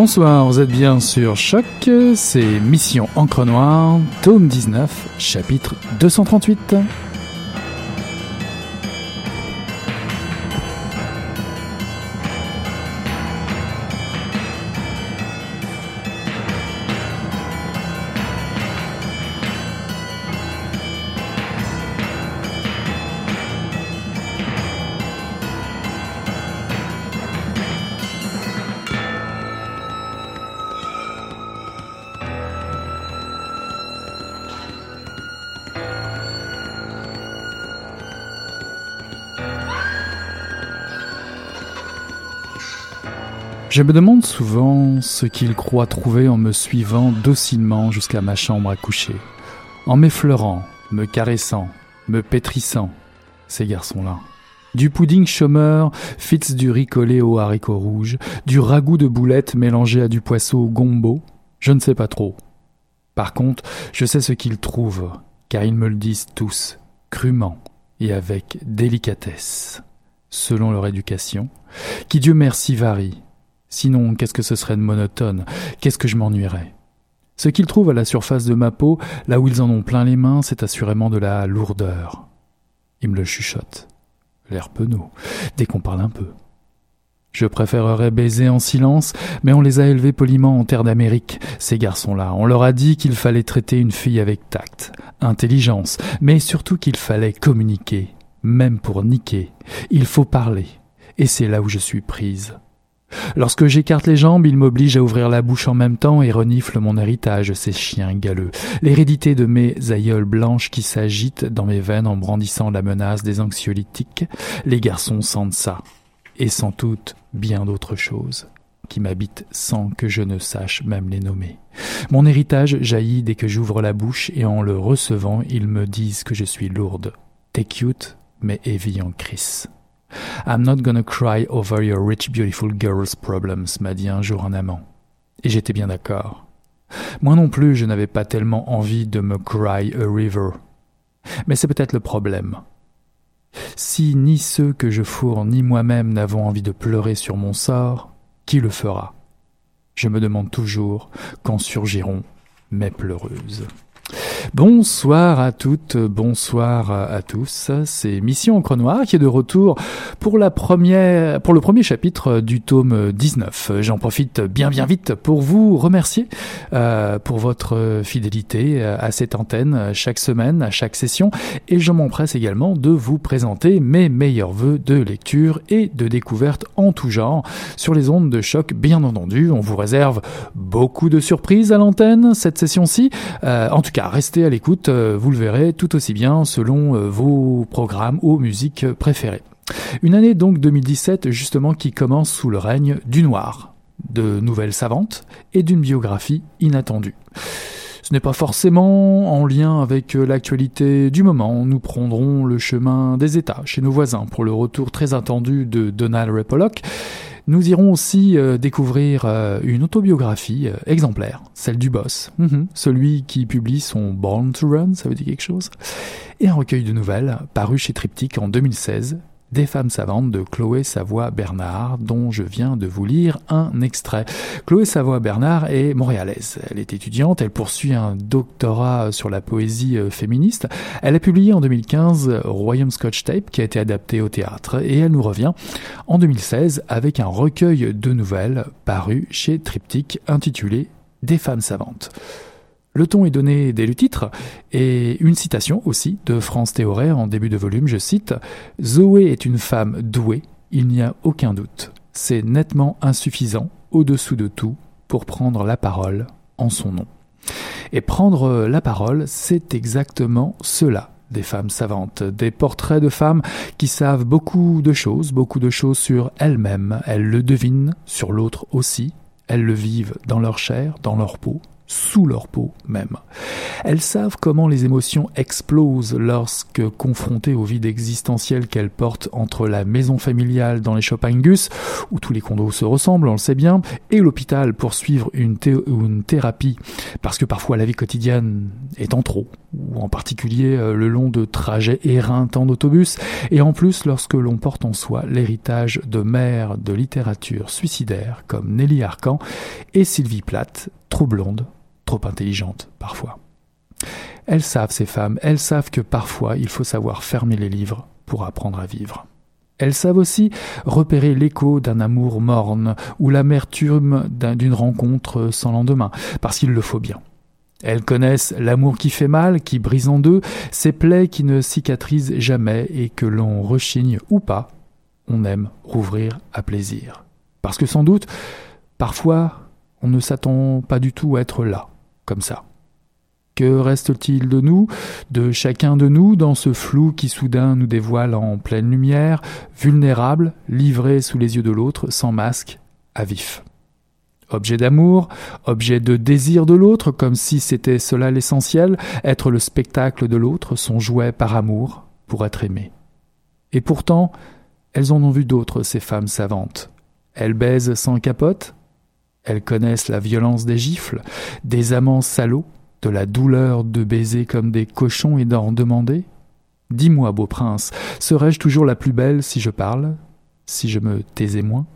Bonsoir, vous êtes bien sur Choc, c'est Mission Encre Noire, tome 19, chapitre 238. Je me demande souvent ce qu'ils croient trouver en me suivant docilement jusqu'à ma chambre à coucher, en m'effleurant, me caressant, me pétrissant, ces garçons-là. Du pudding chômeur, fitz du riz collé aux haricots rouges, du ragoût de boulettes mélangé à du poisson gombo, je ne sais pas trop. Par contre, je sais ce qu'ils trouvent, car ils me le disent tous, crûment et avec délicatesse, selon leur éducation, qui Dieu merci varie, Sinon, qu'est-ce que ce serait de monotone? Qu'est-ce que je m'ennuierais? Ce qu'ils trouvent à la surface de ma peau, là où ils en ont plein les mains, c'est assurément de la lourdeur. Ils me le chuchotent, l'air penaud, dès qu'on parle un peu. Je préférerais baiser en silence, mais on les a élevés poliment en terre d'Amérique, ces garçons-là. On leur a dit qu'il fallait traiter une fille avec tact, intelligence, mais surtout qu'il fallait communiquer, même pour niquer. Il faut parler. Et c'est là où je suis prise. Lorsque j'écarte les jambes, il m'oblige à ouvrir la bouche en même temps et renifle mon héritage, ces chiens galeux. L'hérédité de mes aïeules blanches qui s'agitent dans mes veines en brandissant la menace des anxiolytiques. Les garçons sentent ça. Et sans doute bien d'autres choses qui m'habitent sans que je ne sache même les nommer. Mon héritage jaillit dès que j'ouvre la bouche et en le recevant, ils me disent que je suis lourde. T'es cute, mais heavy en crise. I'm not gonna cry over your rich beautiful girl's problems, m'a dit un jour un amant. Et j'étais bien d'accord. Moi non plus, je n'avais pas tellement envie de me cry a river. Mais c'est peut-être le problème. Si ni ceux que je fourre ni moi-même n'avons envie de pleurer sur mon sort, qui le fera? Je me demande toujours quand surgiront mes pleureuses. Bonsoir à toutes, bonsoir à tous. C'est Mission Encre qui est de retour pour la première, pour le premier chapitre du tome 19. J'en profite bien bien vite pour vous remercier euh, pour votre fidélité à cette antenne chaque semaine, à chaque session, et je m'empresse également de vous présenter mes meilleurs voeux de lecture et de découverte en tout genre sur les ondes de choc. Bien entendu, on vous réserve beaucoup de surprises à l'antenne cette session-ci. Euh, en tout cas, à l'écoute, euh, vous le verrez tout aussi bien selon euh, vos programmes ou musiques préférées. Une année donc 2017 justement qui commence sous le règne du noir, de nouvelles savantes et d'une biographie inattendue. Ce n'est pas forcément en lien avec euh, l'actualité du moment. Nous prendrons le chemin des États chez nos voisins pour le retour très attendu de Donald Ray nous irons aussi euh, découvrir euh, une autobiographie euh, exemplaire, celle du boss, mhm. celui qui publie son Born to Run, ça veut dire quelque chose, et un recueil de nouvelles paru chez Triptyque en 2016, des femmes savantes de Chloé Savoie-Bernard, dont je viens de vous lire un extrait. Chloé Savoie-Bernard est montréalaise. Elle est étudiante, elle poursuit un doctorat sur la poésie euh, féministe. Elle a publié en 2015 Royaume Scotch Tape, qui a été adapté au théâtre, et elle nous revient en 2016 avec un recueil de nouvelles paru chez Triptyque intitulé Des femmes savantes. Le ton est donné dès le titre, et une citation aussi de France Théoret en début de volume, je cite Zoé est une femme douée, il n'y a aucun doute. C'est nettement insuffisant, au-dessous de tout, pour prendre la parole en son nom. Et prendre la parole, c'est exactement cela des femmes savantes, des portraits de femmes qui savent beaucoup de choses, beaucoup de choses sur elles-mêmes, elles le devinent, sur l'autre aussi, elles le vivent dans leur chair, dans leur peau, sous leur peau même. Elles savent comment les émotions explosent lorsque confrontées au vide existentiel qu'elles portent entre la maison familiale dans les Chopingus, où tous les condos se ressemblent, on le sait bien, et l'hôpital pour suivre une, thérapie, parce que parfois la vie quotidienne est en trop, ou en particulier euh, le long de trajets éreintants d'autobus, et en plus lorsque l'on porte en soi l'héritage de mères de littérature suicidaire comme Nelly Arcan et Sylvie Plath, trop blonde, trop intelligente parfois. Elles savent, ces femmes, elles savent que parfois il faut savoir fermer les livres pour apprendre à vivre. Elles savent aussi repérer l'écho d'un amour morne ou l'amertume d'une rencontre sans lendemain, parce qu'il le faut bien. Elles connaissent l'amour qui fait mal, qui brise en deux, ces plaies qui ne cicatrisent jamais et que l'on rechigne ou pas, on aime rouvrir à plaisir. Parce que sans doute, parfois, on ne s'attend pas du tout à être là, ça. Que reste-t-il de nous, de chacun de nous, dans ce flou qui soudain nous dévoile en pleine lumière, vulnérable, livré sous les yeux de l'autre, sans masque, à vif? Objet d'amour, objet de désir de l'autre, comme si c'était cela l'essentiel, être le spectacle de l'autre, son jouet par amour, pour être aimé. Et pourtant, elles en ont vu d'autres, ces femmes savantes. Elles baisent sans capote, elles connaissent la violence des gifles, des amants salauds, de la douleur de baiser comme des cochons et d'en demander Dis-moi, beau prince, serais-je toujours la plus belle si je parle, si je me taisais moins?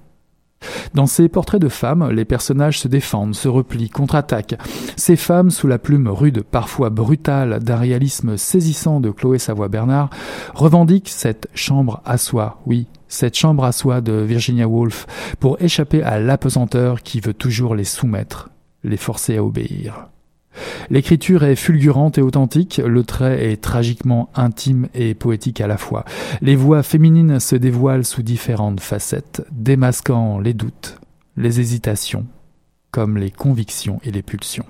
Dans ces portraits de femmes, les personnages se défendent, se replient, contre-attaquent. Ces femmes, sous la plume rude, parfois brutale, d'un réalisme saisissant de Chloé Savoie-Bernard, revendiquent cette chambre à soi, oui, cette chambre à soi de Virginia Woolf, pour échapper à l'apesanteur qui veut toujours les soumettre, les forcer à obéir. L'écriture est fulgurante et authentique, le trait est tragiquement intime et poétique à la fois. Les voix féminines se dévoilent sous différentes facettes, démasquant les doutes, les hésitations, comme les convictions et les pulsions.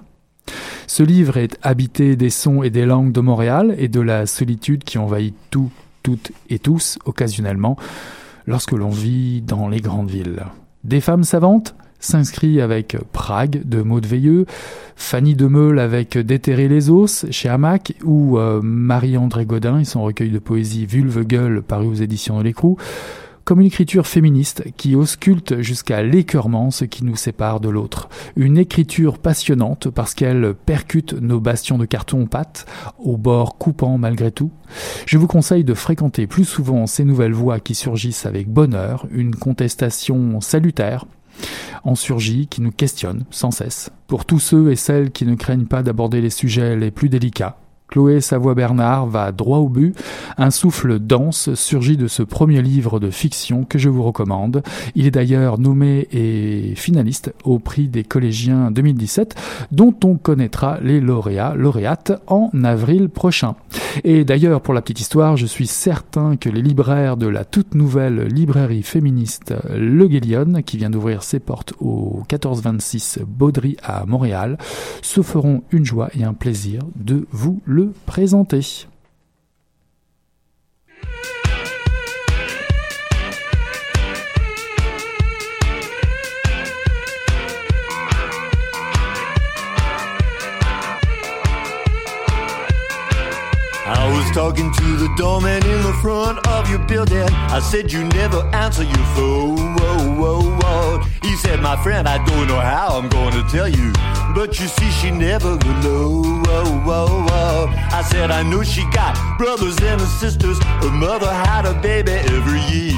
Ce livre est habité des sons et des langues de Montréal et de la solitude qui envahit tout, toutes et tous occasionnellement lorsque l'on vit dans les grandes villes. Des femmes savantes s'inscrit avec Prague de Maud Veilleux, Fanny Demeule avec Déterrer les os chez Hamac ou euh, Marie-André Godin et son recueil de poésie Vulve Gueule paru aux éditions de l'écrou, comme une écriture féministe qui ausculte jusqu'à l'écœurement ce qui nous sépare de l'autre. Une écriture passionnante parce qu'elle percute nos bastions de carton pâte, au bord coupant malgré tout. Je vous conseille de fréquenter plus souvent ces nouvelles voix qui surgissent avec bonheur, une contestation salutaire en surgit, qui nous questionne sans cesse. Pour tous ceux et celles qui ne craignent pas d'aborder les sujets les plus délicats, Chloé Savoie-Bernard va droit au but. Un souffle dense surgit de ce premier livre de fiction que je vous recommande. Il est d'ailleurs nommé et finaliste au prix des collégiens 2017, dont on connaîtra les lauréats, lauréates en avril prochain. Et d'ailleurs, pour la petite histoire, je suis certain que les libraires de la toute nouvelle librairie féministe Le Guélion, qui vient d'ouvrir ses portes au 1426 Baudry à Montréal, se feront une joie et un plaisir de vous le présenter. I was talking to the doorman in the front of your building. I said you never answer your phone. Whoa, whoa, whoa. He said, my friend, I don't know how I'm going to tell you. But you see, she never will know. Whoa, whoa, whoa. I said, I know she got brothers and sisters. Her mother had a baby every year.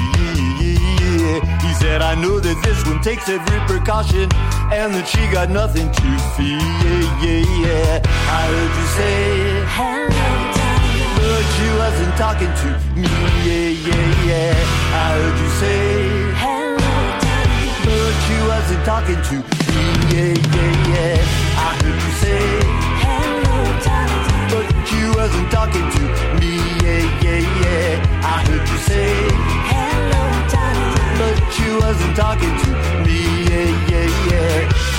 He said, I know that this one takes every precaution and that she got nothing to fear. I heard you say, Hello but you wasn't talking to me. Yeah, yeah, yeah. I heard you say hello, darling, but you wasn't talking to me. Yeah, yeah, yeah. I heard you say hello, darling, but you wasn't talking to me. Yeah, yeah, yeah. I heard you say hello, darling, but you wasn't talking to me. Yeah, yeah, yeah.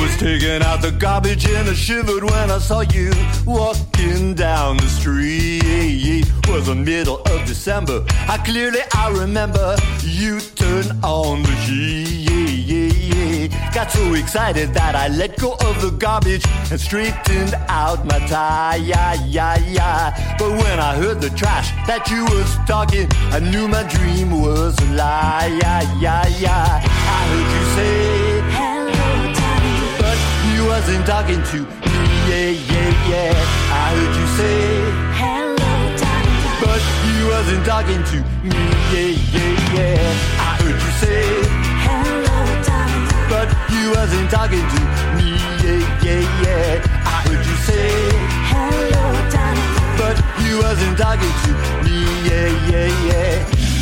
Was taking out the garbage and I shivered when I saw you walking down the street. It Was the middle of December. I clearly I remember you turned on the heat. Got so excited that I let go of the garbage and straightened out my tie. But when I heard the trash that you was talking, I knew my dream was a lie. I heard you say. Talking to me, yeah, yeah, yeah. I heard you say Hello, darling. but he wasn't talking to me, yeah, yeah, yeah. I heard you say Hello, darling. but he wasn't talking to me, yeah, yeah, yeah. I heard you say Hello, darling. but he wasn't talking to me, yeah, yeah, yeah.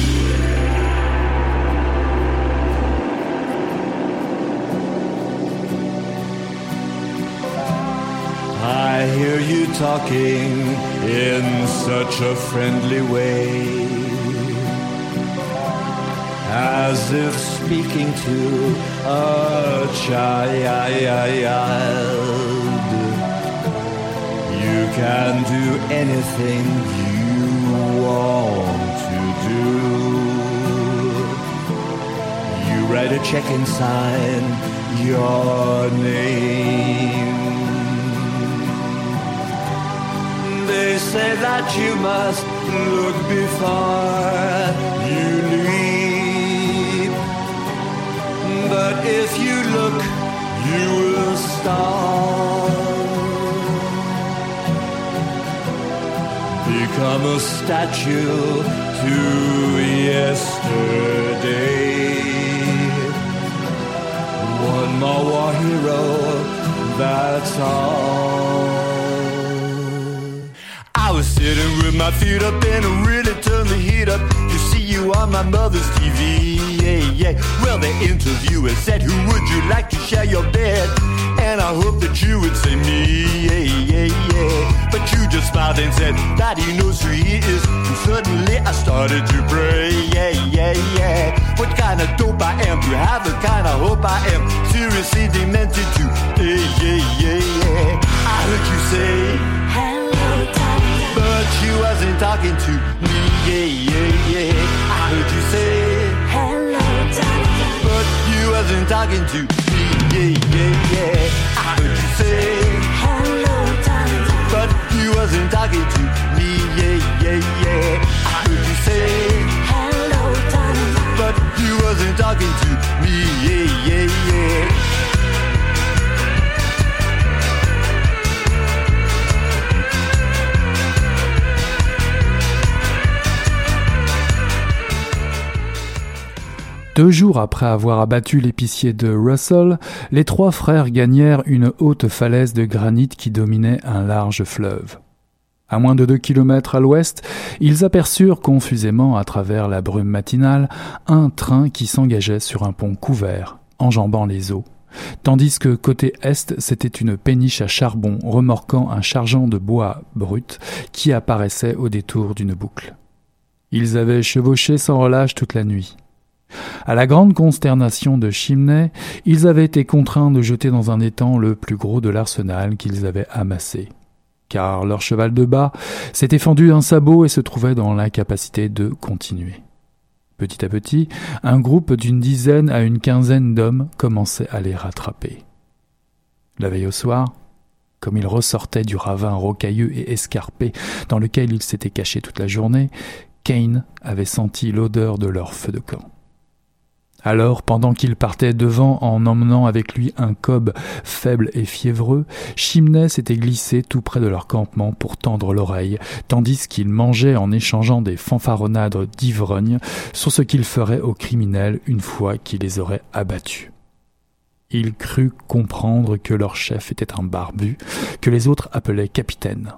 I hear you talking in such a friendly way, as if speaking to a child. You can do anything you want to do. You write a check and sign your name. They say that you must look before you leap. But if you look, you will stall. Become a statue to yesterday. One more war hero, that's all. I sitting with my feet up and it really turned the heat up to see you on my mother's TV. Yeah, yeah. Well, the interviewer said, Who would you like to share your bed? And I hope that you would say me. Yeah, yeah, yeah. But you just smiled and said, Daddy knows who he is. And suddenly I started to pray. Yeah, yeah, yeah. What kind of dope I am to have the kind of hope I am. Seriously demented to. Yeah, yeah, yeah, yeah. I heard you say. But she wasn't talking to me, yeah, yeah, yeah. I heard you say, Hello, darling. but you wasn't talking to me, yeah, yeah, yeah. I heard you say, Hello, darling. but you wasn't talking to me, yeah, yeah, yeah. I heard you say, Hello, darling. but you wasn't talking to me, yeah, yeah, yeah. Deux jours après avoir abattu l'épicier de Russell, les trois frères gagnèrent une haute falaise de granit qui dominait un large fleuve. À moins de deux kilomètres à l'ouest, ils aperçurent confusément à travers la brume matinale un train qui s'engageait sur un pont couvert, enjambant les eaux, tandis que côté est, c'était une péniche à charbon remorquant un chargent de bois brut qui apparaissait au détour d'une boucle. Ils avaient chevauché sans relâche toute la nuit. À la grande consternation de Chimney, ils avaient été contraints de jeter dans un étang le plus gros de l'arsenal qu'ils avaient amassé. Car leur cheval de bas s'était fendu d'un sabot et se trouvait dans l'incapacité de continuer. Petit à petit, un groupe d'une dizaine à une quinzaine d'hommes commençait à les rattraper. La veille au soir, comme ils ressortaient du ravin rocailleux et escarpé dans lequel ils s'étaient cachés toute la journée, Kane avait senti l'odeur de leur feu de camp. Alors, pendant qu'il partait devant en emmenant avec lui un cob faible et fiévreux, Chimney s'était glissé tout près de leur campement pour tendre l'oreille, tandis qu'il mangeait en échangeant des fanfaronnades d'ivrogne sur ce qu'il ferait aux criminels une fois qu'il les aurait abattus. Il crut comprendre que leur chef était un barbu, que les autres appelaient capitaine.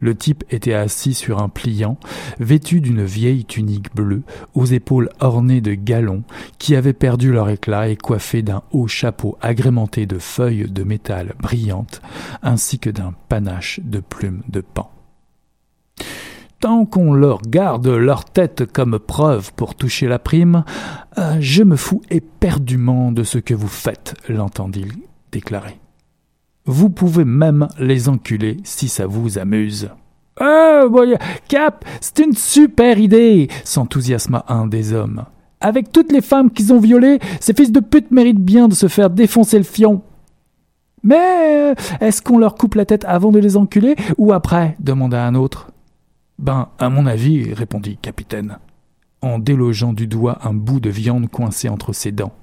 Le type était assis sur un pliant, vêtu d'une vieille tunique bleue, aux épaules ornées de galons, qui avait perdu leur éclat et coiffé d'un haut chapeau agrémenté de feuilles de métal brillantes, ainsi que d'un panache de plumes de paon. Tant qu'on leur garde leur tête comme preuve pour toucher la prime, euh, je me fous éperdument de ce que vous faites, l'entendit déclarer. Vous pouvez même les enculer si ça vous amuse. Oh, Cap, c'est une super idée, s'enthousiasma un des hommes. Avec toutes les femmes qu'ils ont violées, ces fils de pute méritent bien de se faire défoncer le fion. Mais euh, est-ce qu'on leur coupe la tête avant de les enculer ou après? demanda un autre. Ben, à mon avis, répondit capitaine, en délogeant du doigt un bout de viande coincé entre ses dents.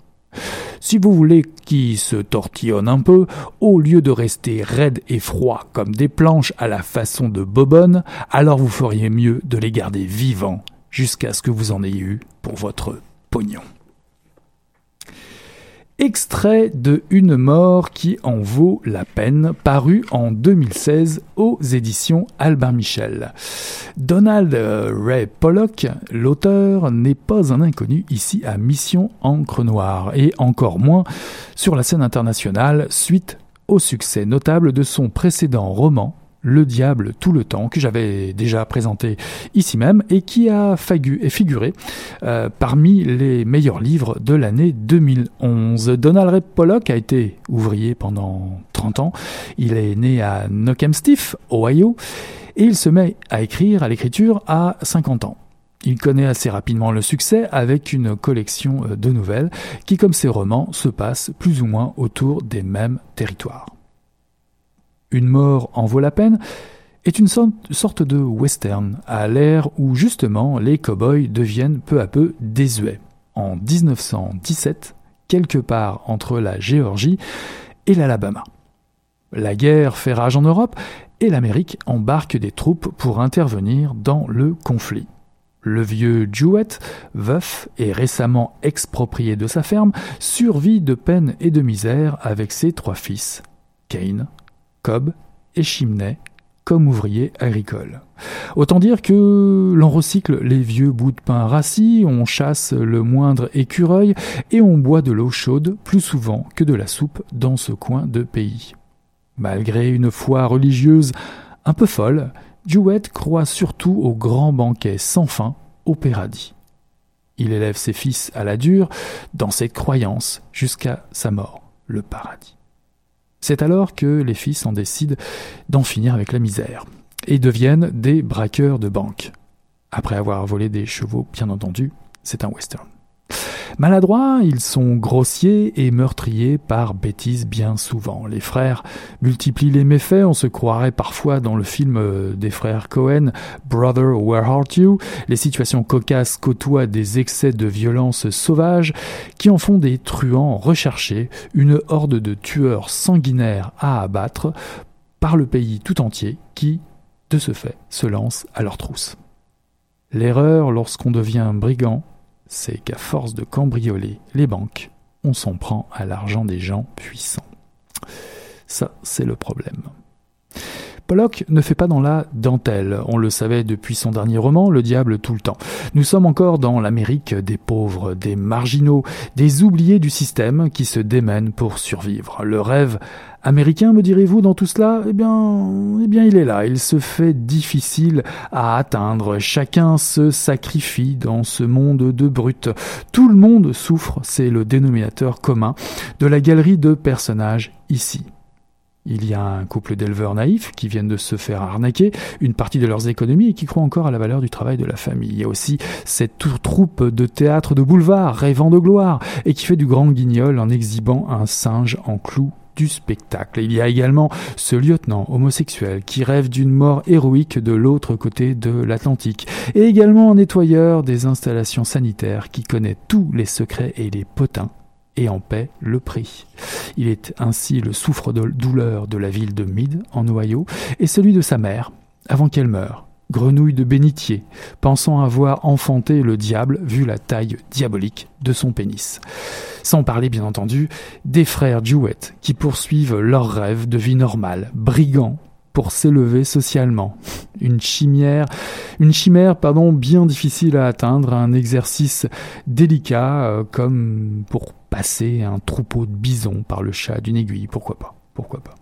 Si vous voulez qu'ils se tortillonnent un peu, au lieu de rester raides et froids comme des planches à la façon de Bobonne, alors vous feriez mieux de les garder vivants jusqu'à ce que vous en ayez eu pour votre pognon. Extrait de Une mort qui en vaut la peine, paru en 2016 aux éditions Albin Michel. Donald euh, Ray Pollock, l'auteur, n'est pas un inconnu ici à Mission Encre Noire, et encore moins sur la scène internationale suite au succès notable de son précédent roman le diable tout le temps, que j'avais déjà présenté ici même et qui a figuré euh, parmi les meilleurs livres de l'année 2011. Donald Ray Pollock a été ouvrier pendant 30 ans. Il est né à Knockemstiff, Ohio, et il se met à écrire à l'écriture à 50 ans. Il connaît assez rapidement le succès avec une collection euh, de nouvelles qui, comme ses romans, se passent plus ou moins autour des mêmes territoires. Une mort en vaut la peine est une sorte de western à l'ère où justement les cow-boys deviennent peu à peu désuets. En 1917, quelque part entre la Géorgie et l'Alabama. La guerre fait rage en Europe et l'Amérique embarque des troupes pour intervenir dans le conflit. Le vieux Jewett, veuf et récemment exproprié de sa ferme, survit de peine et de misère avec ses trois fils, Kane, Et Chimney comme ouvriers agricoles. Autant dire que l'on recycle les vieux bouts de pain rassis, on chasse le moindre écureuil et on boit de l'eau chaude plus souvent que de la soupe dans ce coin de pays. Malgré une foi religieuse un peu folle, Jewett croit surtout au grand banquet sans fin au paradis. Il élève ses fils à la dure dans cette croyance jusqu'à sa mort, le paradis. C'est alors que les fils en décident d'en finir avec la misère et deviennent des braqueurs de banque. Après avoir volé des chevaux, bien entendu, c'est un western. Maladroits, ils sont grossiers et meurtriers par bêtise bien souvent. Les frères multiplient les méfaits, on se croirait parfois dans le film euh, des frères Cohen, Brother, Where Art You? Les situations cocasses côtoient des excès de violence sauvage qui en font des truands recherchés, une horde de tueurs sanguinaires à abattre par le pays tout entier qui, de ce fait, se lance à leur trousse. L'erreur lorsqu'on devient brigand c'est qu'à force de cambrioler les banques, on s'en prend à l'argent des gens puissants. Ça, c'est le problème. Pollock ne fait pas dans la dentelle, on le savait depuis son dernier roman, Le diable tout le temps. Nous sommes encore dans l'Amérique des pauvres, des marginaux, des oubliés du système qui se démènent pour survivre. Le rêve américain, me direz-vous, dans tout cela? Eh bien, eh bien, il est là. Il se fait difficile à atteindre. Chacun se sacrifie dans ce monde de brutes. Tout le monde souffre. C'est le dénominateur commun de la galerie de personnages ici. Il y a un couple d'éleveurs naïfs qui viennent de se faire arnaquer une partie de leurs économies et qui croient encore à la valeur du travail de la famille. Il y a aussi cette troupe de théâtre de boulevard rêvant de gloire et qui fait du grand guignol en exhibant un singe en clous du spectacle. Il y a également ce lieutenant homosexuel qui rêve d'une mort héroïque de l'autre côté de l'Atlantique, et également un nettoyeur des installations sanitaires qui connaît tous les secrets et les potins et en paie le prix. Il est ainsi le souffre-douleur de la ville de Mead, en Ohio, et celui de sa mère, avant qu'elle meure, grenouille de bénitier, pensant avoir enfanté le diable vu la taille diabolique de son pénis. Sans parler bien entendu des frères Jewett qui poursuivent leur rêve de vie normale, brigands pour s'élever socialement. Une chimère, une chimère pardon, bien difficile à atteindre, un exercice délicat euh, comme pour passer un troupeau de bisons par le chat d'une aiguille, pourquoi pas, pourquoi pas.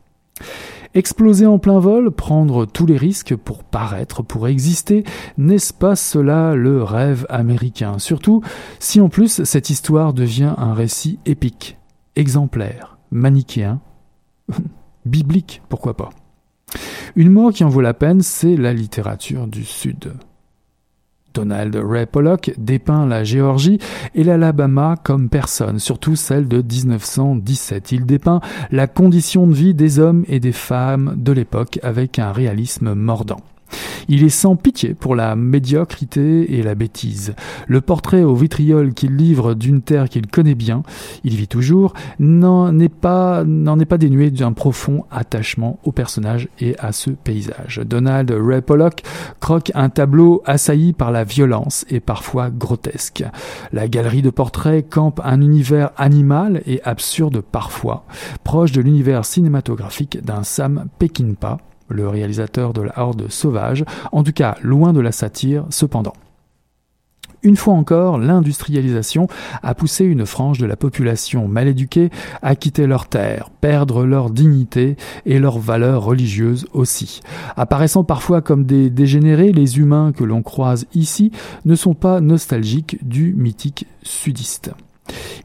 Exploser en plein vol, prendre tous les risques pour paraître, pour exister, n'est-ce pas cela le rêve américain? Surtout si en plus cette histoire devient un récit épique, exemplaire, manichéen, biblique, pourquoi pas. Une mort qui en vaut la peine, c'est la littérature du Sud. Donald Ray Pollock dépeint la Géorgie et l'Alabama comme personne, surtout celle de 1917. Il dépeint la condition de vie des hommes et des femmes de l'époque avec un réalisme mordant. Il est sans pitié pour la médiocrité et la bêtise. Le portrait au vitriol qu'il livre d'une terre qu'il connaît bien, il vit toujours, n'en est pas, dénué d'un profond attachement au personnage et à ce paysage. Donald Ray Pollock croque un tableau assailli par la violence et parfois grotesque. La galerie de portraits campe un univers animal et absurde parfois, proche de l'univers cinématographique d'un Sam Peckinpah, le réalisateur de la Horde sauvage, en tout cas loin de la satire cependant. Une fois encore, l'industrialisation a poussé une frange de la population mal éduquée à quitter leurs terres, perdre leur dignité et leurs valeurs religieuses aussi. Apparaissant parfois comme des dégénérés, les humains que l'on croise ici ne sont pas nostalgiques du mythique sudiste.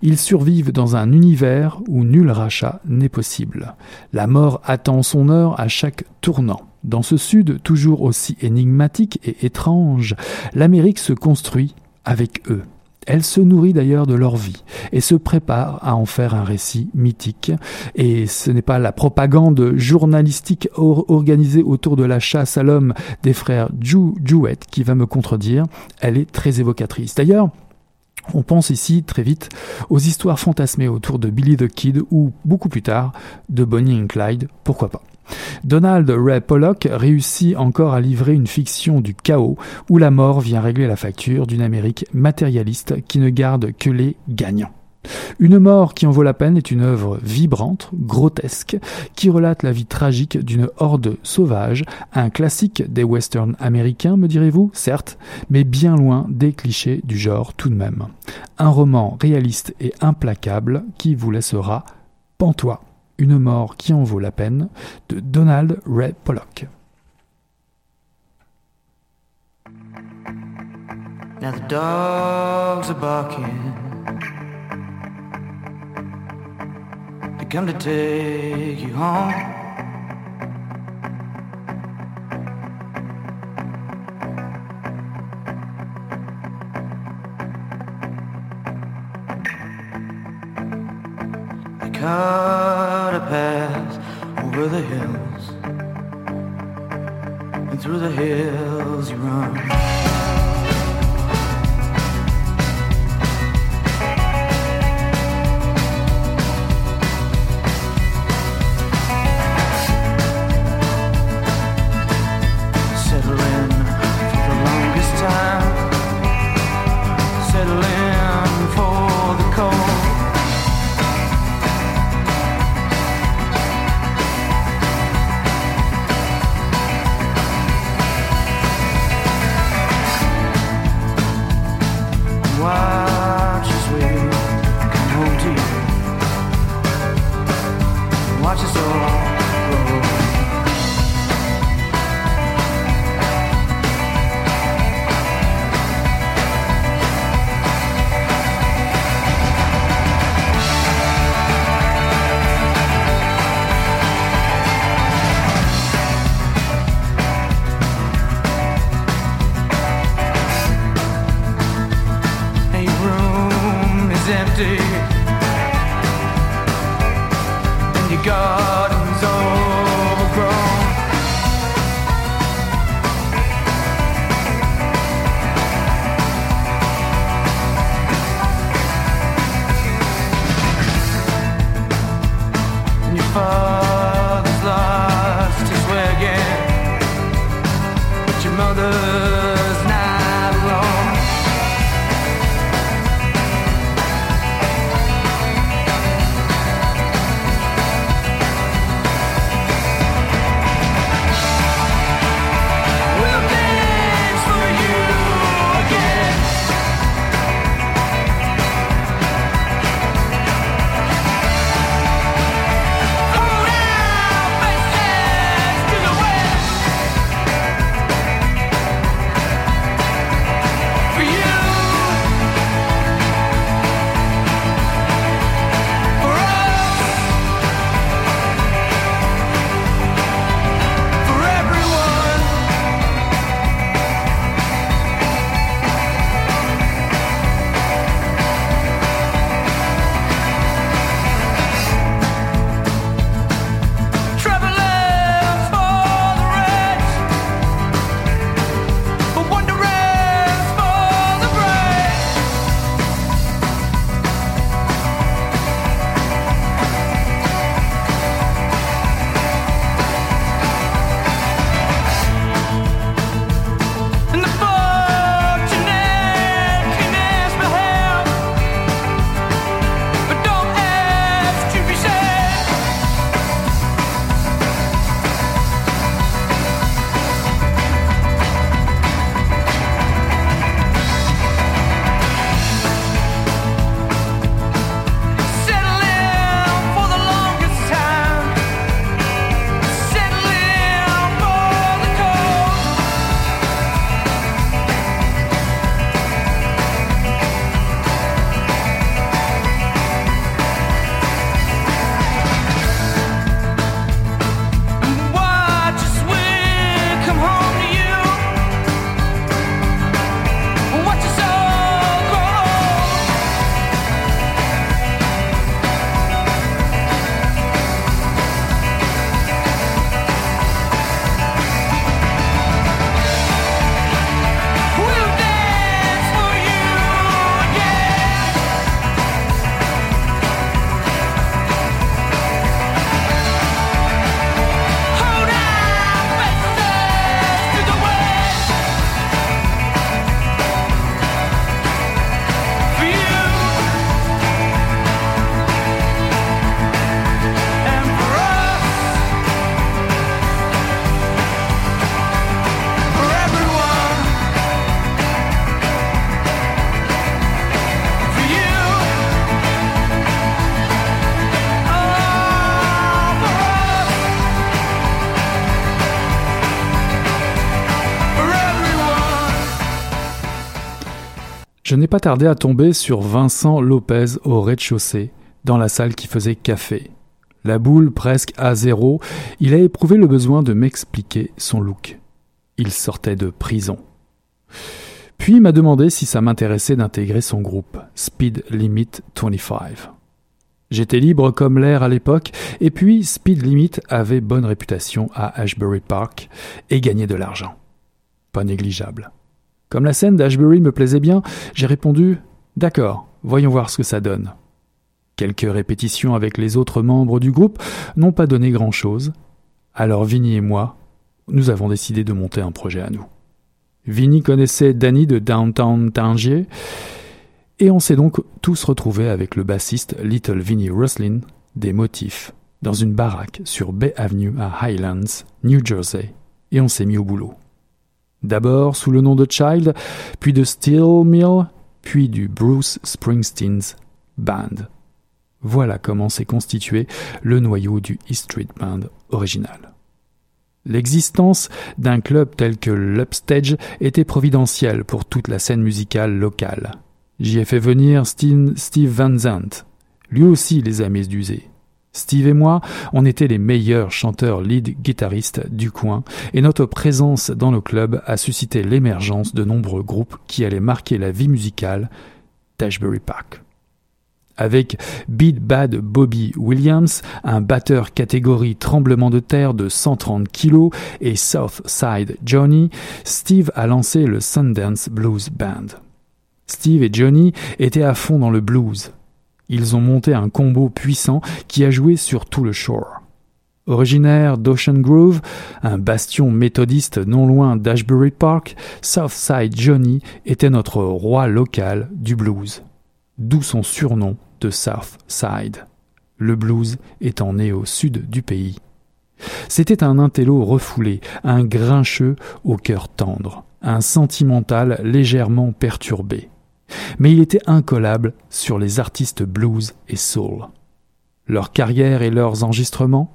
Ils survivent dans un univers où nul rachat n'est possible. La mort attend son heure à chaque tournant. Dans ce sud toujours aussi énigmatique et étrange, l'Amérique se construit avec eux. Elle se nourrit d'ailleurs de leur vie et se prépare à en faire un récit mythique. Et ce n'est pas la propagande journalistique or- organisée autour de la chasse à l'homme des frères Ju Jewett qui va me contredire. Elle est très évocatrice. D'ailleurs, on pense ici très vite aux histoires fantasmées autour de Billy the Kid ou beaucoup plus tard de Bonnie and Clyde, pourquoi pas. Donald Ray Pollock réussit encore à livrer une fiction du chaos où la mort vient régler la facture d'une Amérique matérialiste qui ne garde que les gagnants. Une mort qui en vaut la peine est une œuvre vibrante, grotesque, qui relate la vie tragique d'une horde sauvage, un classique des westerns américains, me direz-vous, certes, mais bien loin des clichés du genre tout de même. Un roman réaliste et implacable qui vous laissera pantois. Une mort qui en vaut la peine de Donald Ray Pollock. They come to take you home. They cut a path over the hills. And through the hills you run. Pas tardé à tomber sur Vincent Lopez au rez-de-chaussée, dans la salle qui faisait café. La boule presque à zéro, il a éprouvé le besoin de m'expliquer son look. Il sortait de prison. Puis m'a demandé si ça m'intéressait d'intégrer son groupe, Speed Limit 25. J'étais libre comme l'air à l'époque, et puis Speed Limit avait bonne réputation à Ashbury Park et gagnait de l'argent. Pas négligeable. Comme la scène d'Ashbury me plaisait bien, j'ai répondu D'accord, voyons voir ce que ça donne. Quelques répétitions avec les autres membres du groupe n'ont pas donné grand-chose. Alors Vinny et moi, nous avons décidé de monter un projet à nous. Vinny connaissait Danny de Downtown Tangier, et on s'est donc tous retrouvés avec le bassiste Little Vinny Roslin des motifs dans une baraque sur Bay Avenue à Highlands, New Jersey, et on s'est mis au boulot. D'abord sous le nom de Child, puis de Steel Mill, puis du Bruce Springsteen's Band. Voilà comment s'est constitué le noyau du E Street Band original. L'existence d'un club tel que l'Upstage était providentielle pour toute la scène musicale locale. J'y ai fait venir Steve, Van Zandt. Lui aussi les a médusés. Steve et moi, on était les meilleurs chanteurs lead guitaristes du coin, et notre présence dans le club a suscité l'émergence de nombreux groupes qui allaient marquer la vie musicale d'Ashbury Park. Avec Beat Bad Bobby Williams, un batteur catégorie tremblement de terre de 130 kg, et Southside Johnny, Steve a lancé le Sundance Blues Band. Steve et Johnny étaient à fond dans le blues. Ils ont monté un combo puissant qui a joué sur tout le shore. Originaire d'Ocean Grove, un bastion méthodiste non loin d'Ashbury Park, Southside Johnny était notre roi local du blues. D'où son surnom de Southside. Le blues étant né au sud du pays. C'était un intello refoulé, un grincheux au cœur tendre, un sentimental légèrement perturbé. Mais il était incollable sur les artistes blues et soul. Leur carrière et leurs enregistrements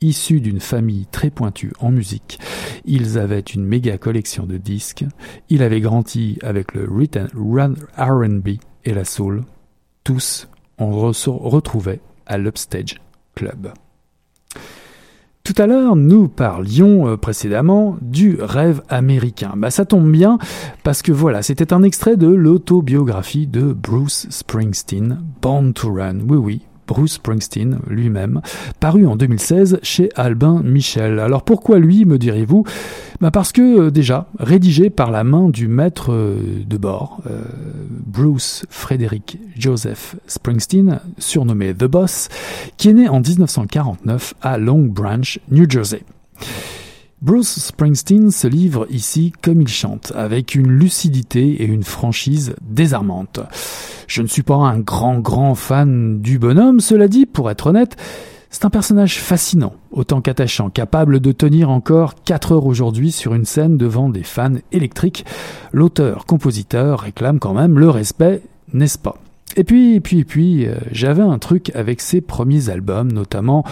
Issus d'une famille très pointue en musique, ils avaient une méga collection de disques, il avait grandi avec le RB et la soul. Tous, on retrouvait à l'Upstage Club. Tout à l'heure, nous parlions euh, précédemment du rêve américain. Bah, ça tombe bien parce que voilà, c'était un extrait de l'autobiographie de Bruce Springsteen, Born to Run. Oui, oui, Bruce Springsteen lui-même, paru en 2016 chez Albin Michel. Alors pourquoi lui, me direz-vous? Bah Parce que euh, déjà, rédigé par la main du maître euh, de bord, euh, Bruce Frederick Joseph Springsteen, surnommé The Boss, qui est né en 1949 à Long Branch, New Jersey. Bruce Springsteen se livre ici comme il chante, avec une lucidité et une franchise désarmantes. Je ne suis pas un grand grand fan du bonhomme, cela dit, pour être honnête, c'est un personnage fascinant, autant qu'attachant, capable de tenir encore 4 heures aujourd'hui sur une scène devant des fans électriques. L'auteur-compositeur réclame quand même le respect, n'est-ce pas? Et puis, et puis, et puis, euh, j'avais un truc avec ses premiers albums, notamment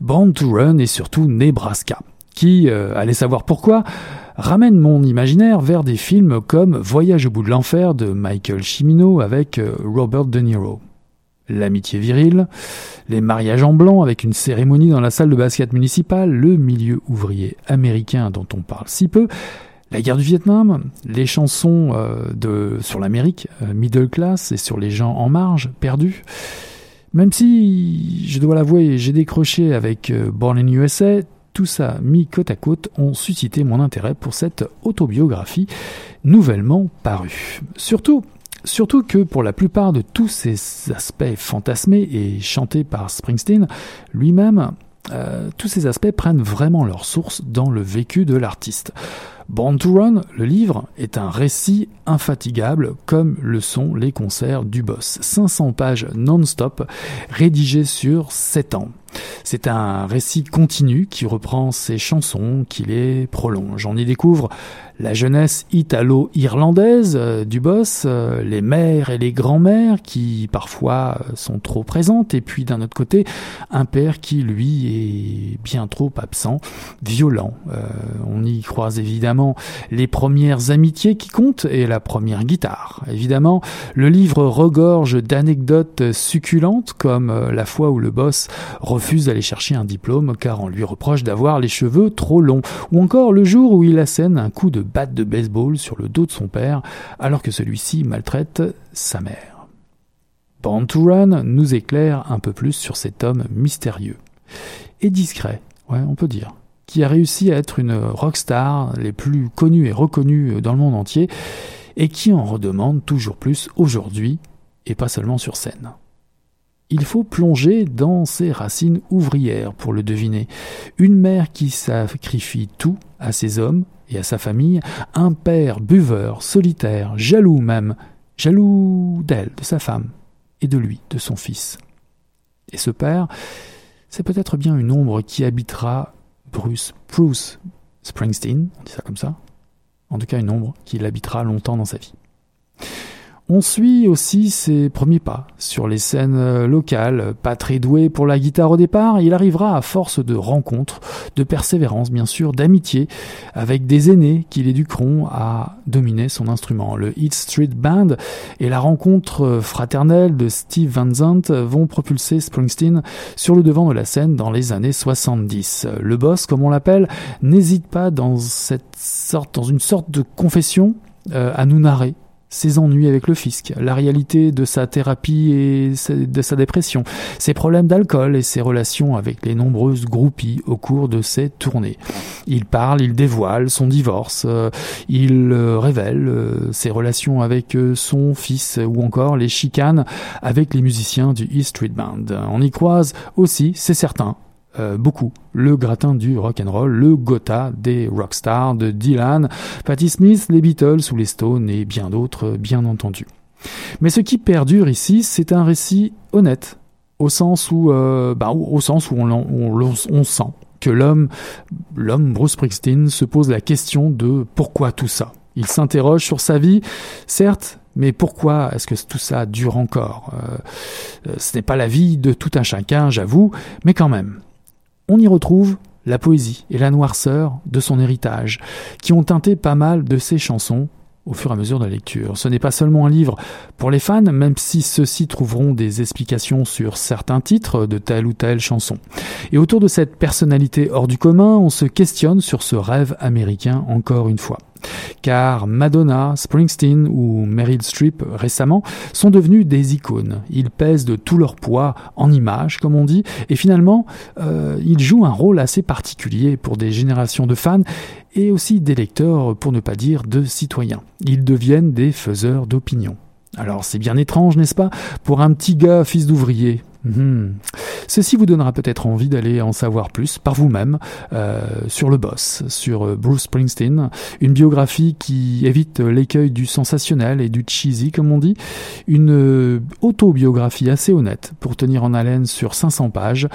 Born to Run et surtout Nebraska qui, euh, allez savoir pourquoi, ramène mon imaginaire vers des films comme Voyage au bout de l'enfer de Michael Cimino avec euh, Robert De Niro. L'amitié virile, les mariages en blanc avec une cérémonie dans la salle de basket municipale, le milieu ouvrier américain dont on parle si peu, la guerre du Vietnam, les chansons euh, de, sur l'Amérique, euh, middle class et sur les gens en marge, perdus. Même si, je dois l'avouer, j'ai décroché avec Born in USA, tout ça mis côte à côte ont suscité mon intérêt pour cette autobiographie nouvellement parue. Surtout, surtout que pour la plupart de tous ces aspects fantasmés et chantés par Springsteen lui-même, euh, tous ces aspects prennent vraiment leur source dans le vécu de l'artiste. Born to Run, le livre, est un récit infatigable comme le sont les concerts du boss. 500 pages non-stop rédigées sur 7 ans. C'est un récit continu qui reprend ses chansons, qui les prolonge. On y découvre la jeunesse italo-irlandaise euh, du boss, euh, les mères et les grands-mères qui parfois euh, sont trop présentes, et puis d'un autre côté, un père qui lui est bien trop absent, violent. on y croise évidemment les premières amitiés qui comptent et la première guitare. Évidemment, le livre regorge d'anecdotes succulentes comme euh, la fois où le boss refuse d'aller chercher un diplôme car on lui reproche d'avoir les cheveux trop longs ou encore le jour où il assène un coup de batte de baseball sur le dos de son père alors que celui-ci maltraite sa mère. Born to Run nous éclaire un peu plus sur cet homme mystérieux et discret, ouais, on peut dire, qui a réussi à être une rockstar les plus connues et reconnues dans le monde entier et qui en redemande toujours plus aujourd'hui et pas seulement sur scène. Il faut plonger dans ses racines ouvrières pour le deviner. Une mère qui sacrifie tout à ses hommes et à sa famille, un père buveur, solitaire, jaloux même, jaloux d'elle, de sa femme, et de lui, de son fils. Et ce père, c'est peut-être bien une ombre qui habitera Bruce, Bruce Springsteen, on dit ça comme ça, en tout cas une ombre qui l'habitera longtemps dans sa vie. On suit aussi ses premiers pas sur les scènes euh, locales. Pas très doué pour la guitare au départ, il arrivera à force de rencontres, de persévérance bien sûr, d'amitié avec des aînés qui l'éduqueront à dominer son instrument. Le Eat Street Band et la rencontre fraternelle de Steve Van Zandt vont propulser Springsteen sur le devant de la scène dans les années 70. Le boss, comme on l'appelle, n'hésite pas dans cette sorte, dans une sorte de confession euh, à nous narrer ses ennuis avec le fisc, la réalité de sa thérapie et de sa dépression, ses problèmes d'alcool et ses relations avec les nombreuses groupies au cours de ses tournées. Il parle, il dévoile son divorce, euh, il euh, révèle euh, ses relations avec son fils ou encore les chicanes avec les musiciens du E Street Band. On y croise aussi, c'est certain, euh, beaucoup le gratin du rock and roll, le Gotha des rockstars de Dylan, Patti Smith, les Beatles ou les Stones et bien d'autres, bien entendu. Mais ce qui perdure ici, c'est un récit honnête, au sens où, euh, bah, au sens où on, sent que l'homme, l'homme Bruce Springsteen, se pose la question de pourquoi tout ça. Il s'interroge sur sa vie, certes, mais pourquoi est-ce que tout ça dure encore? Euh, Ce n'est pas la vie de tout un chacun, j'avoue, mais quand même. On y retrouve la poésie et la noirceur de son héritage, qui ont teinté pas mal de ses chansons au fur et à mesure de la lecture. Ce n'est pas seulement un livre pour les fans, même si ceux-ci trouveront des explications sur certains titres de telle ou telle chanson. Et autour de cette personnalité hors du commun, on se questionne sur ce rêve américain encore une fois. Car Madonna, Springsteen ou Meryl Streep récemment sont devenus des icônes. Ils pèsent de tout leur poids en images, comme on dit, et finalement, euh, ils jouent un rôle assez particulier pour des générations de fans et aussi des lecteurs, pour ne pas dire de citoyens. Ils deviennent des faiseurs d'opinion. Alors c'est bien étrange, n'est-ce pas, pour un petit gars fils d'ouvrier. Mhm. Ceci vous donnera peut-être envie d'aller en savoir plus par vous-même euh, sur le boss, sur euh, Bruce Springsteen, une biographie qui évite l'écueil du sensationnel et du cheesy comme on dit, une euh, autobiographie assez honnête pour tenir en haleine sur 500 pages.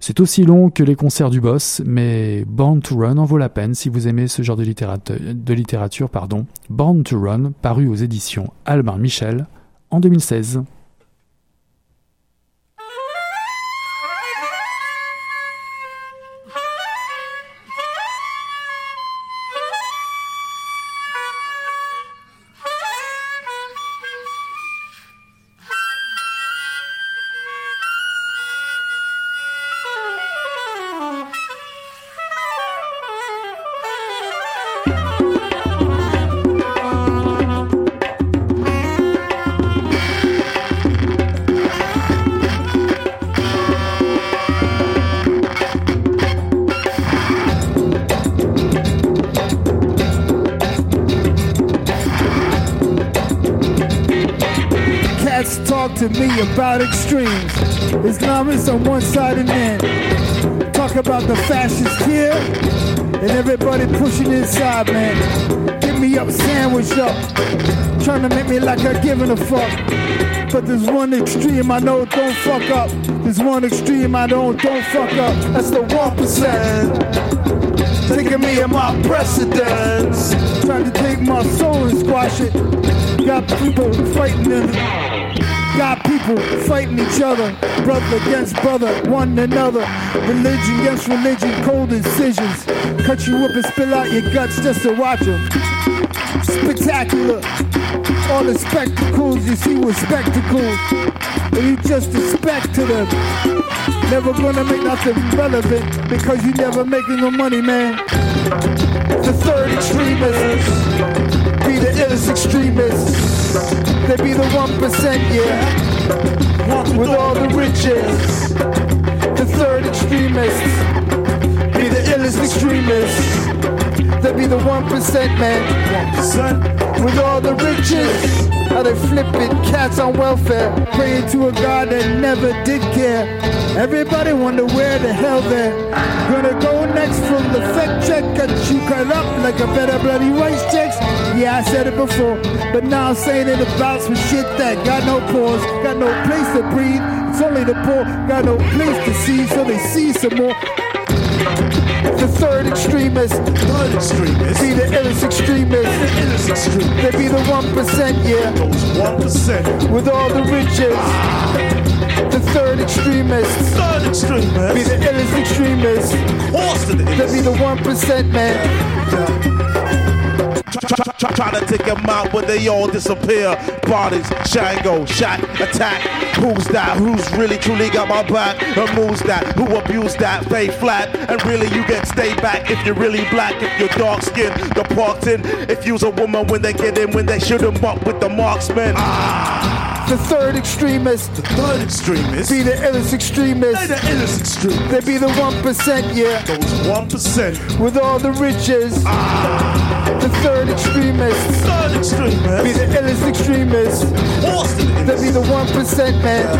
C'est aussi long que les concerts du boss, mais Born to Run en vaut la peine si vous aimez ce genre de littérature. De littérature pardon. Born to Run, paru aux éditions Albin Michel en 2016. Fuck. But there's one extreme I know don't fuck up. There's one extreme I don't don't fuck up. That's the one percent. Thinking me and my precedents. Trying to take my soul and squash it. Got people fighting and got people people fighting each other, brother against brother, one another. Religion against religion, cold incisions. Cut you up and spill out your guts just to watch them. Spectacular. All the spectacles you see were spectacles. And you just expect to them. Never gonna make nothing relevant because you never making no money, man. The third extremists be the illest extremists. They be the one percent, yeah. With all the riches. The third extremists be the illest extremists. Be the one percent, man. With all the riches. How they flipping cats on welfare, praying to a God that never did care. Everybody wonder where the hell they're gonna go next from the fact check. Got you cut up like a better bloody rice checks. Yeah, I said it before, but now I'm saying it about some shit that got no pause, got no place to breathe. It's only the poor, got no place to see, so they see some more. The third extremist, Third extremist. be the illest extremist. The Illest extremist. They be the one percent, yeah. Those one percent. with all the riches. The third extremist, Third extremist. be the illest extremist. Horse to the They be the one percent man. Try, try, try, try to take them out, but they all disappear. Bodies, Shango, shot, attack. Who's that? Who's really truly got my back? And moves that? Who abused that? Fade flat. And really, you can stay back if you're really black. If you're dark skinned, in. If you's a woman when they get in, when they shoot 'em up with the marksman. Ah, The third extremist, the third extremist. be the illest They extremist. the illest extremist. They be the one percent, yeah, Those one percent. with all the riches. Ah. The third extremist, Third be the illest extremist. The They be the one percent man,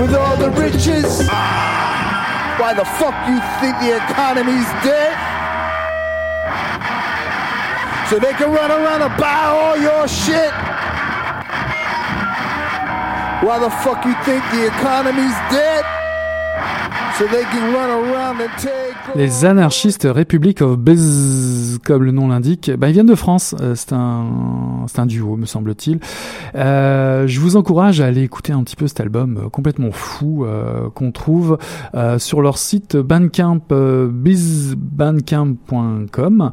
with all the riches. Ah. Why the fuck you think the economy's dead? So they can run around and buy all your shit. Why the fuck you think the economy's dead? So they can run around and take. Les anarchistes Republic of Buzz, comme le nom l'indique, bah, ils viennent de France. Euh, c'est un, c'est un duo, me semble-t-il. Euh, je vous encourage à aller écouter un petit peu cet album euh, complètement fou euh, qu'on trouve euh, sur leur site Bandcamp, euh, bizbandcamp.com.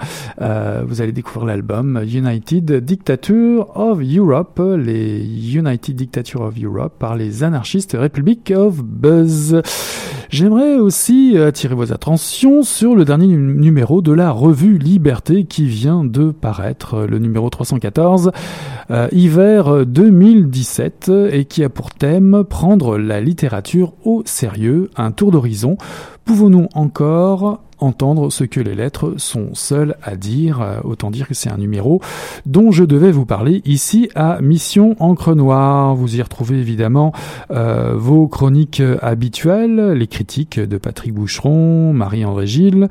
Vous allez découvrir l'album United Dictature of Europe, les United Dictature of Europe par les anarchistes Republic of Buzz. J'aimerais aussi attirer vos attentions sur le dernier num- numéro de la revue Liberté qui vient de paraître, le numéro 314, euh, hiver 2017, et qui a pour thème prendre la littérature au sérieux, un tour d'horizon. Pouvons-nous encore entendre ce que les lettres sont seules à dire? Euh, Autant dire que c'est un numéro dont je devais vous parler ici à Mission Encre Noire. Vous y retrouvez évidemment euh, vos chroniques habituelles, les critiques de Patrick Boucheron, Marie-André Gilles,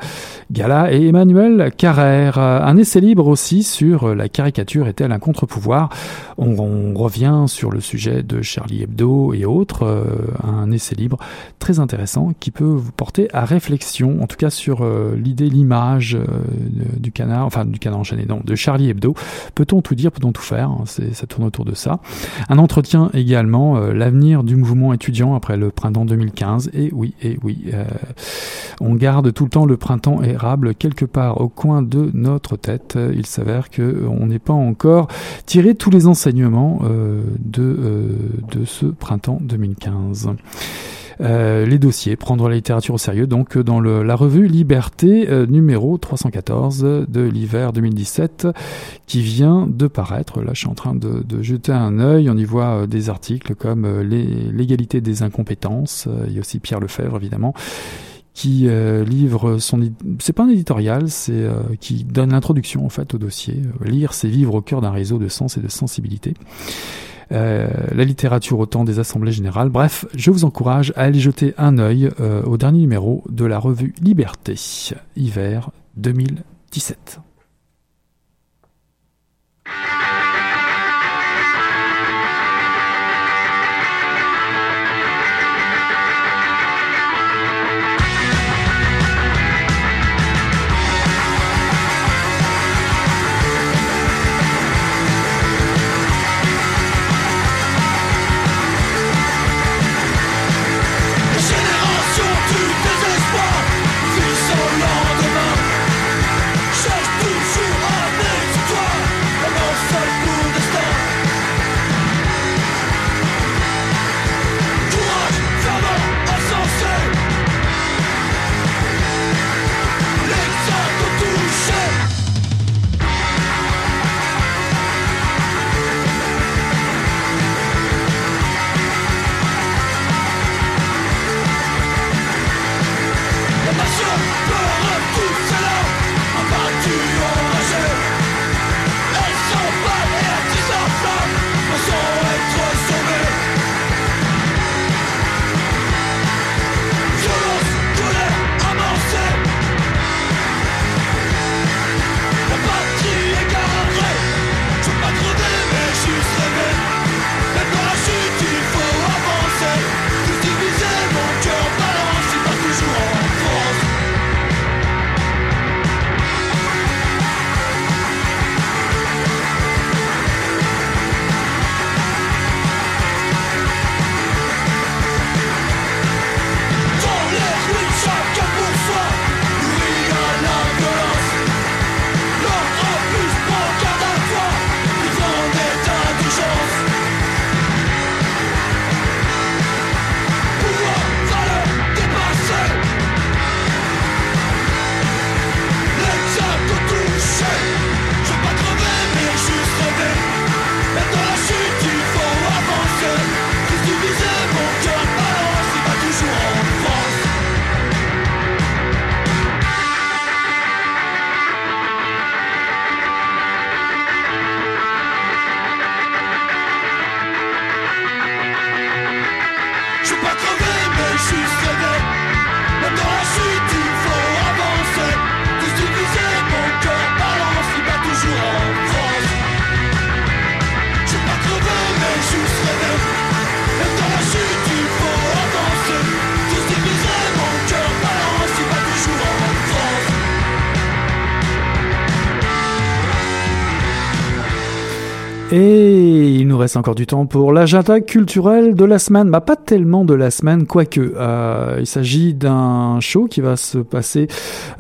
Gala et Emmanuel Carrère. Euh, Un essai libre aussi sur la caricature est-elle un contre-pouvoir? On, revient sur le sujet de Charlie Hebdo et autres. euh, un essai libre très intéressant qui peut vous porter à réflexion, en tout cas sur euh, l'idée, l'image euh, du canard, enfin du canard enchaîné, non, de Charlie Hebdo. Peut-on tout dire, peut-on tout faire hein, Ça tourne autour de ça. Un entretien également, euh, l'avenir du mouvement étudiant après le printemps 2015. Et oui, et oui, on garde tout le temps le printemps érable quelque part au coin de notre tête. Il s'avère que on n'est pas encore tiré tous les enseignements de, de ce printemps 2015. Euh, les dossiers, prendre la littérature au sérieux, donc euh, dans la revue Liberté euh, numéro 314 de l'hiver 2017 qui vient de paraître. Là, je suis en train de, de jeter un œil. On y voit des articles comme l'égalité des incompétences. Il y a aussi Pierre Lefebvre, évidemment qui euh, livre son c'est pas un éditorial c'est qui donne l'introduction en fait au dossier lire c'est vivre au cœur d'un réseau de sens et de sensibilité euh, la littérature au temps des assemblées générales. Bref, je vous encourage à aller jeter un œil euh, au dernier numéro de la revue Liberté, hiver 2017. Reste encore du temps pour l'agenda culturel de la semaine. Bah, pas tellement de la semaine, quoique. Euh, il s'agit d'un show qui va se passer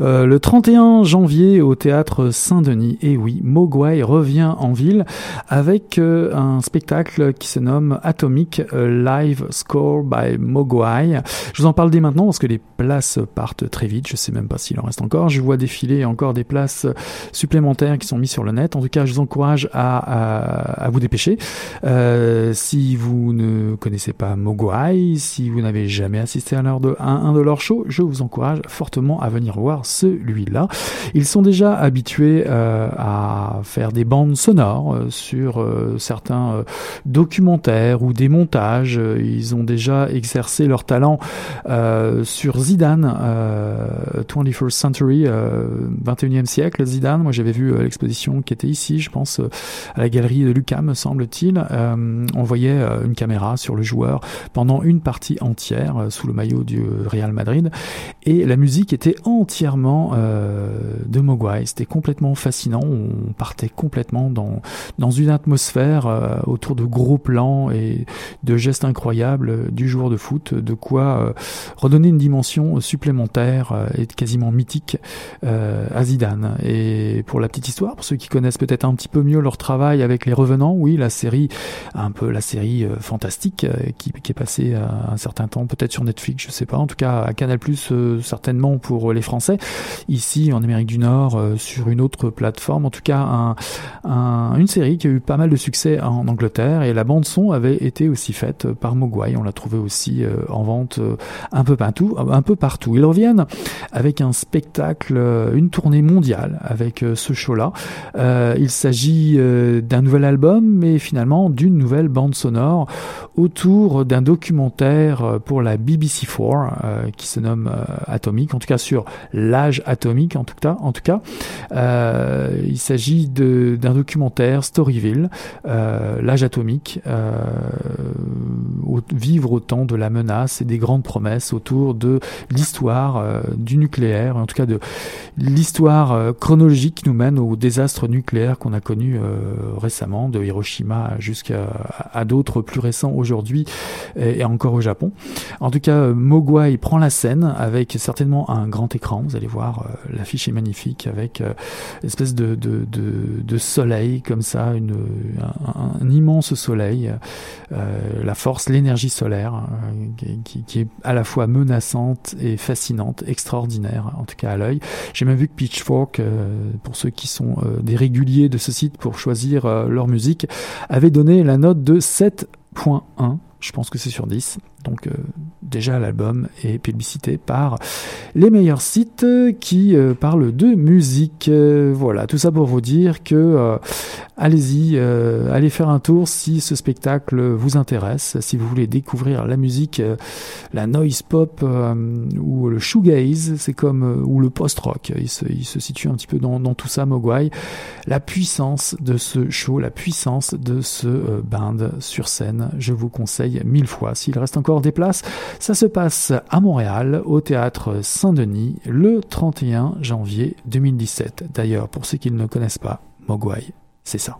euh, le 31 janvier au théâtre Saint-Denis. Et oui, Mogwai revient en ville avec euh, un spectacle qui se nomme Atomic Live Score by Mogwai. Je vous en parle dès maintenant parce que les places partent très vite. Je sais même pas s'il en reste encore. Je vois défiler encore des places supplémentaires qui sont mises sur le net. En tout cas, je vous encourage à à vous dépêcher. Euh, si vous ne connaissez pas Mogwai, si vous n'avez jamais assisté à, de, un de leurs shows, je vous encourage fortement à venir voir celui-là. Ils sont déjà habitués euh, à faire des bandes sonores euh, sur euh, certains euh, documentaires ou des montages. Ils ont déjà exercé leur talent sur Zidane, 21st Century, 21e siècle. Zidane, moi j'avais vu l'exposition qui était ici, je pense, à la galerie de Lucas, me semble-t-il. Euh, on voyait euh, une caméra sur le joueur pendant une partie entière euh, sous le maillot du Real Madrid et la musique était entièrement de Mogwai. C'était complètement fascinant. On partait complètement dans dans une atmosphère autour de gros plans et de gestes incroyables du joueur de foot, de quoi redonner une dimension supplémentaire et quasiment mythique à Zidane. Et pour la petite histoire, pour ceux qui connaissent peut-être un petit peu mieux leur travail avec les Revenants, oui, la série, un peu la série euh, fantastique euh, qui, est passée un certain temps, peut-être sur Netflix, je sais pas, en tout cas à Canal euh, certainement pour les Français. Ici, en Amérique du Nord, sur une autre plateforme, en tout cas un, un, une série qui a eu pas mal de succès en Angleterre et la bande son avait été aussi faite par Mogwai. On l'a trouvé aussi en vente un peu partout, un peu partout. Ils reviennent avec un spectacle, une tournée mondiale avec ce show-là. il s'agit d'un nouvel album, mais finalement d'une nouvelle bande sonore autour d'un documentaire euh, pour la BBC4 euh, qui se nomme euh, Atomique, en tout cas sur l'âge atomique en tout cas. En tout cas, il s'agit d'un documentaire Storyville, l'âge atomique, vivre au temps de la menace et des grandes promesses autour de l'histoire du nucléaire, en tout cas de l'histoire chronologique qui nous mène au désastre nucléaire qu'on a connu récemment de Hiroshima jusqu'à d'autres plus récents aujourd'hui et, encore au Japon. En tout cas, Mogwai prend la scène avec certainement un grand écran. Vous allez voir, euh, l'affiche est magnifique avec euh, espèce de, de, de, soleil comme ça, une, un, immense soleil, euh, la force, l'énergie solaire qui, qui, est à la fois menaçante et fascinante, extraordinaire en tout cas à l'œil. J'ai même vu que Pitchfork, pour ceux qui sont des réguliers de ce site pour choisir leur musique, avait donné la note de 7.1. Je pense que c'est sur 10. Donc euh, déjà l'album est publicité par les meilleurs sites qui euh, parlent de musique. Euh, voilà, tout ça pour vous dire que allez-y, allez faire un tour si ce spectacle vous intéresse, si vous voulez découvrir la musique, la noise pop ou le shoegaze, c'est comme ou le post-rock. Il se, situe un petit peu dans, dans, tout ça, Mogwai. La puissance de ce show, la puissance de ce band sur scène, je vous conseille mille fois. S'il reste encore des places. Ça se passe à Montréal, au théâtre Saint-Denis, le 31 janvier 2017. D'ailleurs, pour ceux qui ne connaissent pas, Mogwai, c'est ça.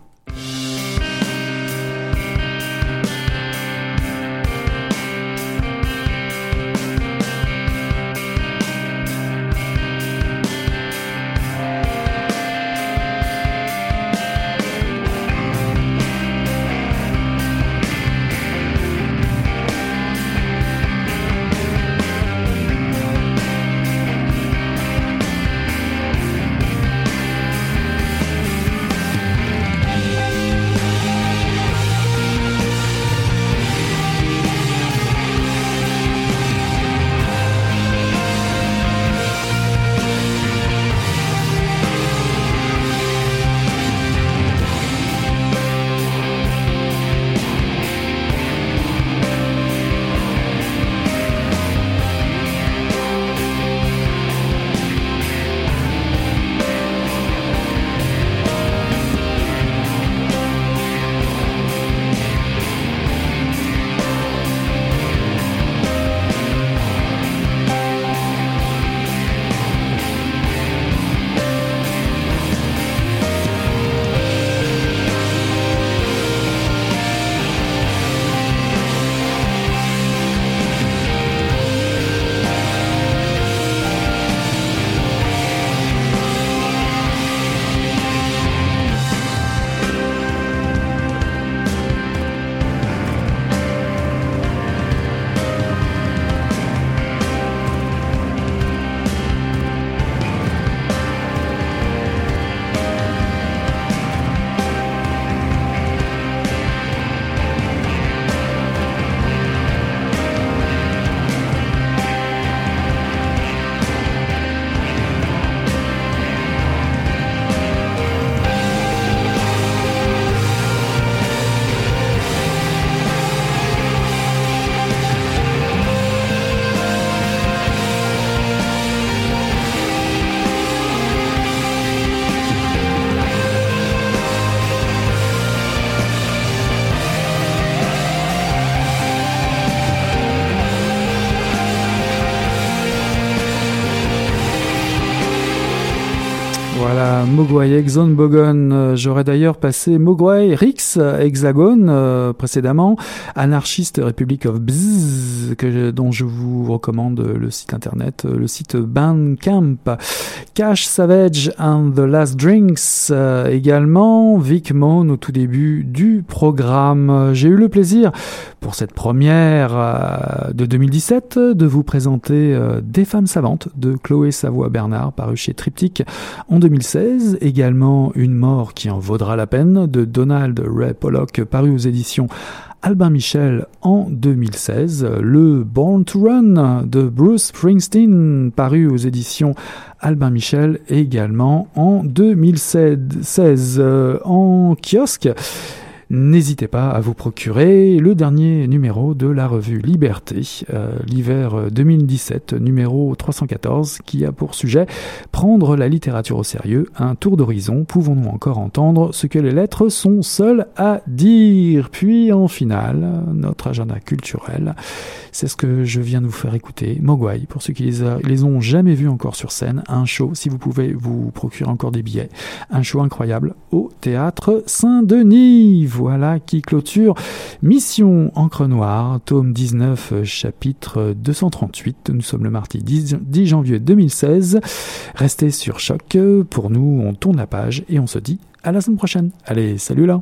Mogwai Exxon Bogon. Euh, J'aurais d'ailleurs passé Mogwai Rix Hexagone euh, précédemment, Anarchiste Republic of Bzzz, que, dont je vous recommande le site internet, euh, le site Bandcamp. Cash Savage and the Last Drinks également, Vic Moan au tout début du programme. J'ai eu le plaisir pour cette première de 2017 de vous présenter Des femmes savantes de Chloé Savoie-Bernard paru chez Triptyque en 2016. Également Une mort qui en vaudra la peine de Donald Ray Pollock paru aux éditions Albin Michel en 2016, le Born to Run de Bruce Springsteen paru aux éditions Albin Michel également en 2016 euh, en kiosque. N'hésitez pas à vous procurer le dernier numéro de la revue Liberté, euh, l'hiver 2017, numéro 314, qui a pour sujet Prendre la littérature au sérieux, un tour d'horizon, pouvons-nous encore entendre ce que les lettres sont seules à dire? Puis en finale, notre agenda culturel, c'est ce que je viens de vous faire écouter, Mogwai, pour ceux qui les, les ont jamais vus encore sur scène, un show, si vous pouvez vous procurer encore des billets, un show incroyable au théâtre Saint-Denis. Voilà qui clôture Mission Encre Noire, tome 19, euh, chapitre 238. Nous sommes le mardi 10, 10 janvier 2016. Restez sur Choc. Pour nous, on tourne la page et on se dit à la semaine prochaine. Allez, salut là